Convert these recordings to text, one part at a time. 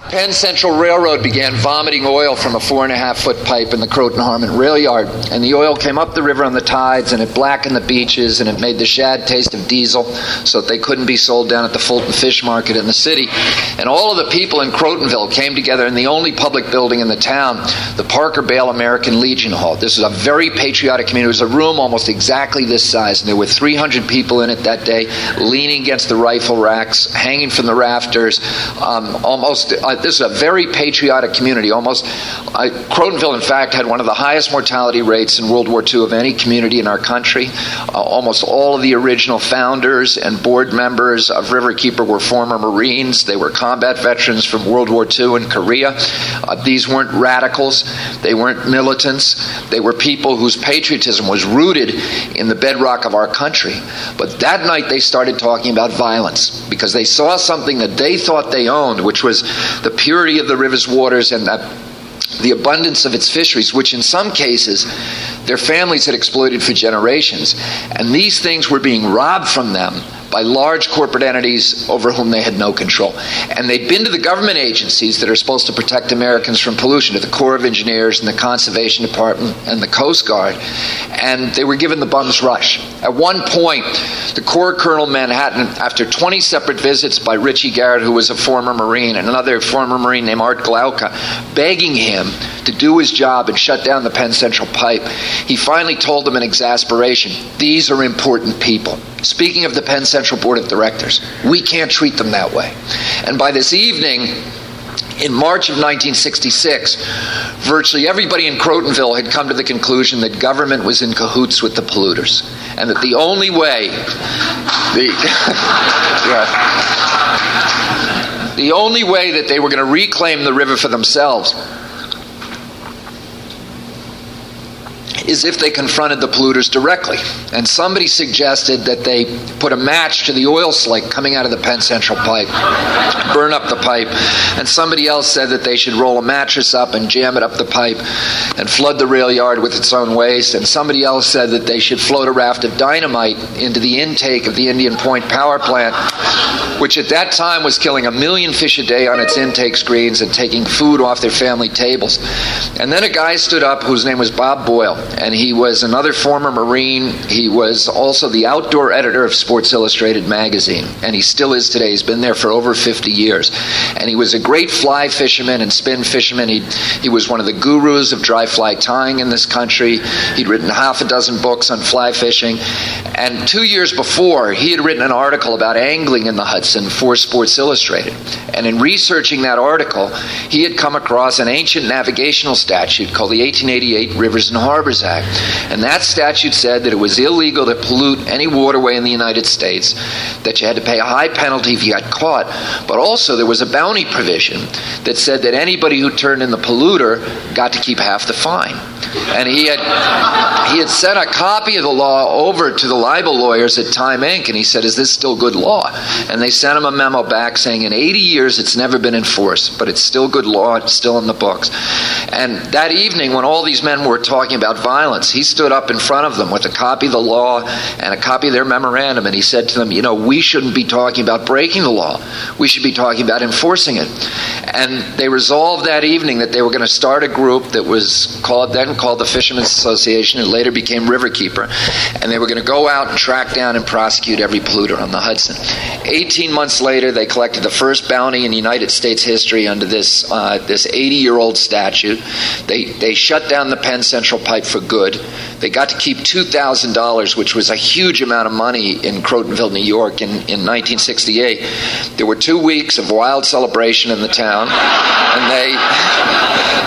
Penn Central Railroad began vomiting oil from a four and a half foot pipe in the Croton Harmon rail yard, and the oil came up the river on the tides, and it blackened the beaches, and it made the shad taste of diesel, so that they couldn't be sold down at the Fulton Fish Market in the city. And all of the people in Crotonville came together in the only public building in the town, the Parker Bale American Legion Hall. This was a very patriotic community. It was a room almost exactly this size, and there were 300 people in it that day, leaning against the rifle racks, hanging from the rafters, um, almost. Uh, this is a very patriotic community. Almost, uh, Crotonville, in fact, had one of the highest mortality rates in World War II of any community in our country. Uh, almost all of the original founders and board members of Riverkeeper were former Marines. They were combat veterans from World War II and Korea. Uh, these weren't radicals. They weren't militants. They were people whose patriotism was rooted in the bedrock of our country. But that night they started talking about violence because they saw something that they thought they owned, which was the purity of the river's waters and that the abundance of its fisheries, which in some cases their families had exploited for generations. And these things were being robbed from them by large corporate entities over whom they had no control. And they'd been to the government agencies that are supposed to protect Americans from pollution, to the Corps of Engineers and the Conservation Department and the Coast Guard, and they were given the bum's rush. At one point, the Corps Colonel Manhattan, after 20 separate visits by Richie Garrett, who was a former Marine, and another former Marine named Art Glowka, begging him to do his job and shut down the Penn Central pipe, he finally told them in exasperation, These are important people. Speaking of the Penn Central Board of Directors, we can't treat them that way. And by this evening, in March of 1966, virtually everybody in Crotonville had come to the conclusion that government was in cahoots with the polluters, and that the only way, the, yeah, the only way that they were going to reclaim the river for themselves is if they confronted the polluters directly. And somebody suggested that they put a match to the oil slick coming out of the Penn Central pipe, burn up the pipe. And somebody else said that they should roll a mattress up and jam it up the pipe and flood the rail yard with its own waste. And somebody else said that they should float a raft of dynamite into the intake of the Indian Point power plant, which at that time was killing a million fish a day on its intake screens and taking food off their family tables. And then a guy stood up whose name was Bob Boyle and he was another former Marine. He was also the outdoor editor of Sports Illustrated magazine, and he still is today. He's been there for over 50 years. And he was a great fly fisherman and spin fisherman. He, he was one of the gurus of dry fly tying in this country. He'd written half a dozen books on fly fishing. And two years before, he had written an article about angling in the Hudson for Sports Illustrated. And in researching that article, he had come across an ancient navigational statute called the 1888 Rivers and Harbors And that statute said that it was illegal to pollute any waterway in the United States, that you had to pay a high penalty if you got caught, but also there was a bounty provision that said that anybody who turned in the polluter got to keep half the fine. And he had he had sent a copy of the law over to the libel lawyers at Time Inc. and he said, "Is this still good law?" And they sent him a memo back saying, "In 80 years, it's never been enforced, but it's still good law. It's still in the books." And that evening, when all these men were talking about violence, he stood up in front of them with a copy of the law and a copy of their memorandum, and he said to them, "You know, we shouldn't be talking about breaking the law. We should be talking about enforcing it." And they resolved that evening that they were going to start a group that was called then called the Fishermen's Association. It later became Riverkeeper, and they were going to go out and track down and prosecute every polluter on the Hudson. 18 months later, they collected the first bounty in United States history under this uh, this 80 year old statute. They they shut down the Penn Central pipe for good. They got to keep two thousand dollars, which was a huge amount of money in Crotonville, New York, in, in 1968. There were two weeks of wild celebration in the town, and they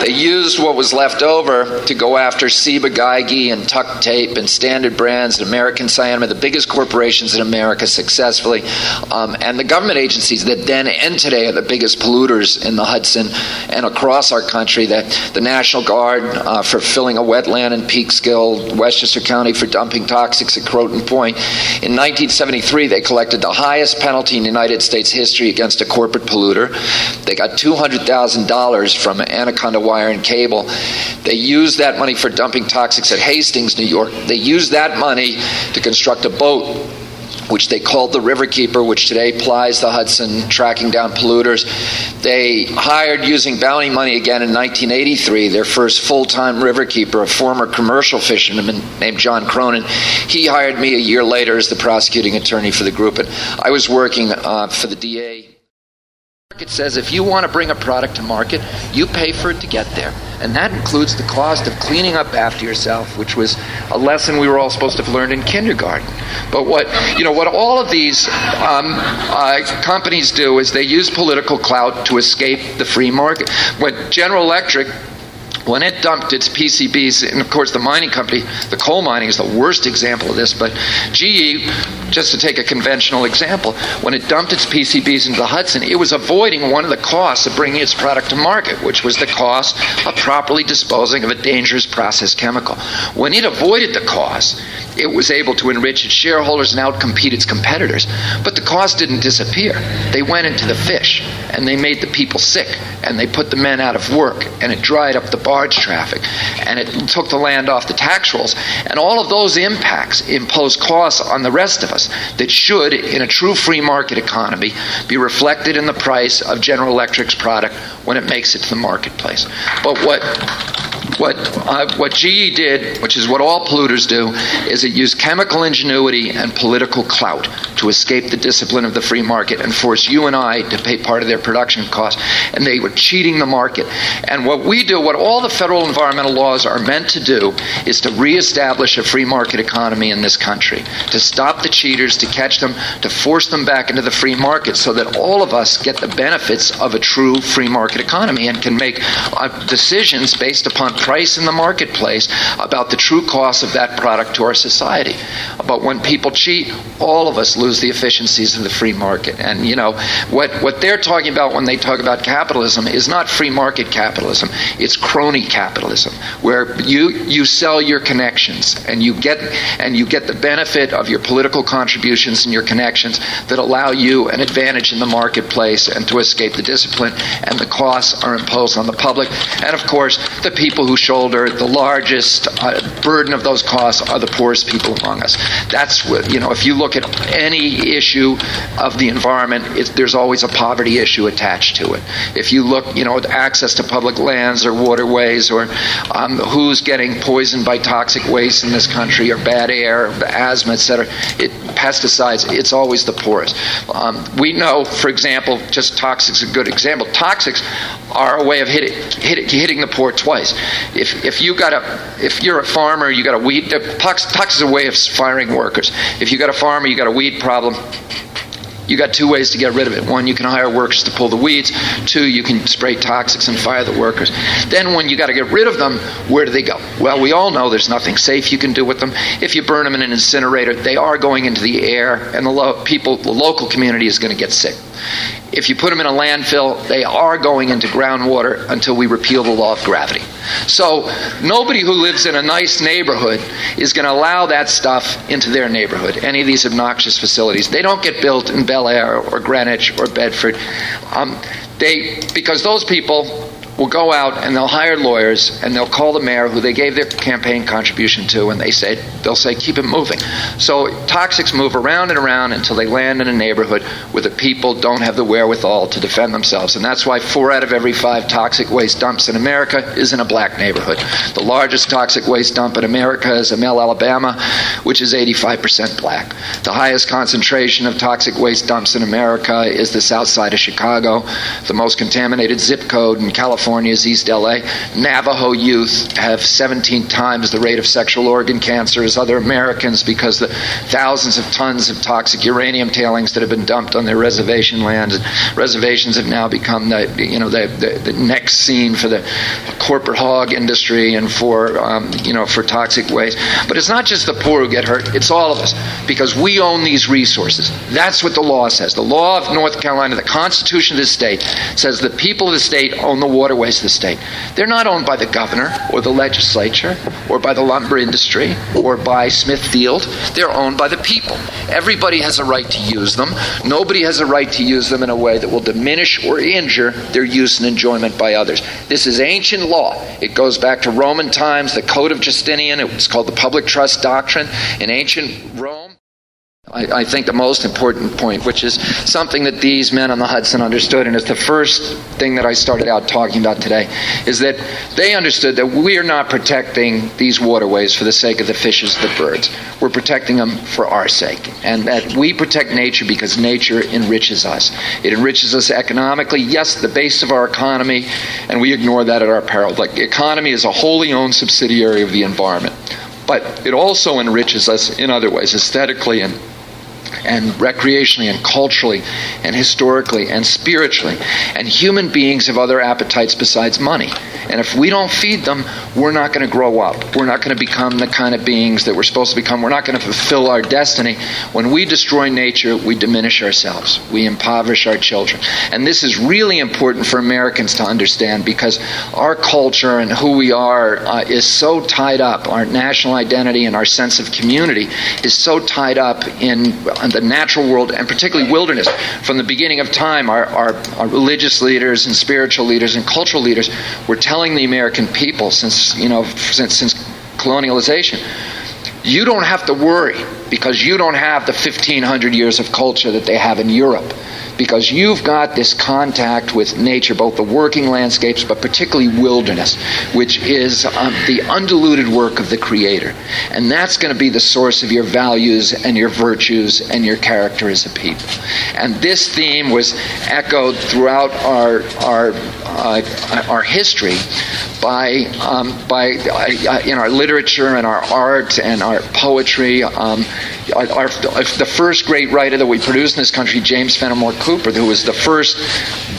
they used what was left over to go after Ciba Geigy and Tuck Tape and Standard Brands and American Cyanamid, the biggest corporations in America, successfully, um, and the government agencies that then and today are the biggest polluters in the Hudson and across our country. That the National Guard uh, for filling a wetland in Peekskill, Westchester County for dumping toxics at Croton Point. In 1973, they collected the highest penalty in United States history against a corporate polluter. They got $200,000 from Anaconda Wire and Cable. They used that money for dumping toxics at Hastings, New York. They used that money to construct a boat which they called the Riverkeeper, which today plies the Hudson, tracking down polluters. They hired, using bounty money again in 1983, their first full time Riverkeeper, a former commercial fisherman named John Cronin. He hired me a year later as the prosecuting attorney for the group, and I was working uh, for the DA. It says if you want to bring a product to market, you pay for it to get there. And that includes the cost of cleaning up after yourself, which was a lesson we were all supposed to have learned in kindergarten. But what you know, what all of these um, uh, companies do is they use political clout to escape the free market. When General Electric when it dumped its PCBs, and of course the mining company, the coal mining is the worst example of this, but GE, just to take a conventional example, when it dumped its PCBs into the Hudson, it was avoiding one of the costs of bringing its product to market, which was the cost of properly disposing of a dangerous process chemical. When it avoided the cost, it was able to enrich its shareholders and outcompete its competitors. But the cost didn't disappear. They went into the fish, and they made the people sick, and they put the men out of work, and it dried up the barge traffic, and it took the land off the tax rolls. And all of those impacts impose costs on the rest of us that should, in a true free market economy, be reflected in the price of General Electric's product when it makes it to the marketplace. But what what uh, what GE did, which is what all polluters do, is it used chemical ingenuity and political clout to escape the discipline of the free market and force you and I to pay part of their production costs. And they were cheating the market. And what we do, what all the federal environmental laws are meant to do, is to reestablish a free market economy in this country, to stop the cheaters, to catch them, to force them back into the free market, so that all of us get the benefits of a true free market economy and can make uh, decisions based upon price in the marketplace about the true cost of that product to our society. But when people cheat, all of us lose the efficiencies of the free market. And you know what what they're talking about when they talk about capitalism is not free market capitalism. It's crony capitalism, where you you sell your connections and you get and you get the benefit of your political contributions and your connections that allow you an advantage in the marketplace and to escape the discipline and the costs are imposed on the public and of course the people who shoulder the largest uh, burden of those costs are the poorest people among us. That's what, you know, if you look at any issue of the environment, there's always a poverty issue attached to it. If you look, you know, at access to public lands or waterways or um, who's getting poisoned by toxic waste in this country or bad air, asthma, etc., it, pesticides, it's always the poorest. Um, we know, for example, just toxics is a good example. Toxics are a way of hitting, hitting, hitting the poor twice. If, if you got a if you're a farmer, you got a weed tox, is a way of firing workers. If you got a farmer, you got a weed problem you got two ways to get rid of it. One, you can hire workers to pull the weeds. Two, you can spray toxics and fire the workers. Then, when you got to get rid of them, where do they go? Well, we all know there's nothing safe you can do with them. If you burn them in an incinerator, they are going into the air, and the lo- people, the local community, is going to get sick. If you put them in a landfill, they are going into groundwater until we repeal the law of gravity. So nobody who lives in a nice neighborhood is going to allow that stuff into their neighborhood, any of these obnoxious facilities. They don't get built in Bel Air or Greenwich or Bedford. Um, they, because those people will go out and they'll hire lawyers and they'll call the mayor who they gave their campaign contribution to and they say they'll say keep it moving. So toxics move around and around until they land in a neighborhood where the people don't have the wherewithal to defend themselves. And that's why four out of every five toxic waste dumps in america is in a black neighborhood. The largest toxic waste dump in america is Emelle, alabama which is 85% black. The highest concentration of toxic waste dumps in america is the south side of chicago. The most contaminated zip code in california California's East LA. Navajo youth have 17 times the rate of sexual organ cancer as other Americans because the thousands of tons of toxic uranium tailings that have been dumped on their reservation lands. Reservations have now become the you know the, the, the next scene for the corporate hog industry and for um, you know for toxic waste. But it's not just the poor who get hurt; it's all of us because we own these resources. That's what the law says. The law of North Carolina, the Constitution of the state, says the people of the state own the water ways of the state. They're not owned by the governor or the legislature or by the lumber industry or by Smithfield. They're owned by the people. Everybody has a right to use them. Nobody has a right to use them in a way that will diminish or injure their use and enjoyment by others. This is ancient law. It goes back to Roman times, the Code of Justinian. It was called the Public Trust Doctrine in ancient Rome. I, I, think the most important point, which is something that these men on the Hudson understood, and it's the first thing that I started out talking about today, is that they understood that we are not protecting these waterways for the sake of the fishes, the birds. We're protecting them for our sake, and that we protect nature because nature enriches us. It enriches us economically, yes, the base of our economy, and we ignore that at our peril. Like the economy is a wholly owned subsidiary of the environment, but it also enriches us in other ways, aesthetically and and recreationally and culturally and historically and spiritually. And human beings have other appetites besides money. And if we don't feed them, we're not going to grow up. We're not going to become the kind of beings that we're supposed to become. We're not going to fulfill our destiny. When we destroy nature, we diminish ourselves. We impoverish our children. And this is really important for Americans to understand because our culture and who we are uh, is so tied up. Our national identity and our sense of community is so tied up in the natural world and particularly wilderness. From the beginning of time, our, our, our religious leaders and spiritual leaders and cultural leaders were telling the American people since, you know, since, since colonialization, you don't have to worry because you don't have the 1500 years of culture that they have in Europe because you've got this contact with nature, both the working landscapes, but particularly wilderness, which is um, the undiluted work of the Creator. And that's going to be the source of your values and your virtues and your character as a people. And this theme was echoed throughout our, our, our history by, um, by uh, in our literature and our art and our poetry. Um, our, our, the first great writer that we produced in this country, James Fenimore Cooper, who was the first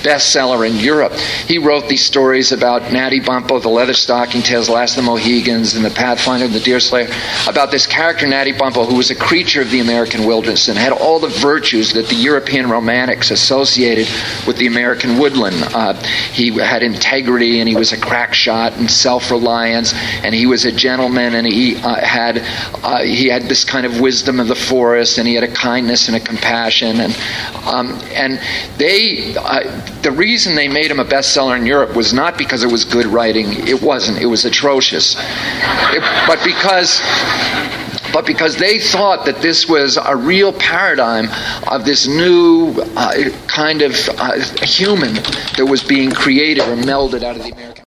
bestseller in Europe. He wrote these stories about Natty Bumppo, the Leather Stocking Tales, Last of the Mohicans, and the Pathfinder and the Deerslayer, about this character, Natty Bumppo, who was a creature of the American wilderness and had all the virtues that the European romantics associated with the American woodland. Uh, he had integrity and he was a crack shot and self-reliance and he was a gentleman and he uh, had uh, he had this kind of wisdom of the forest and he had a kindness and a compassion and um, and they uh, the reason they made him a bestseller in Europe was not because it was good writing. It wasn't. It was atrocious. It, but because but because they thought that this was a real paradigm of this new uh, kind of uh, human that was being created or melded out of the American.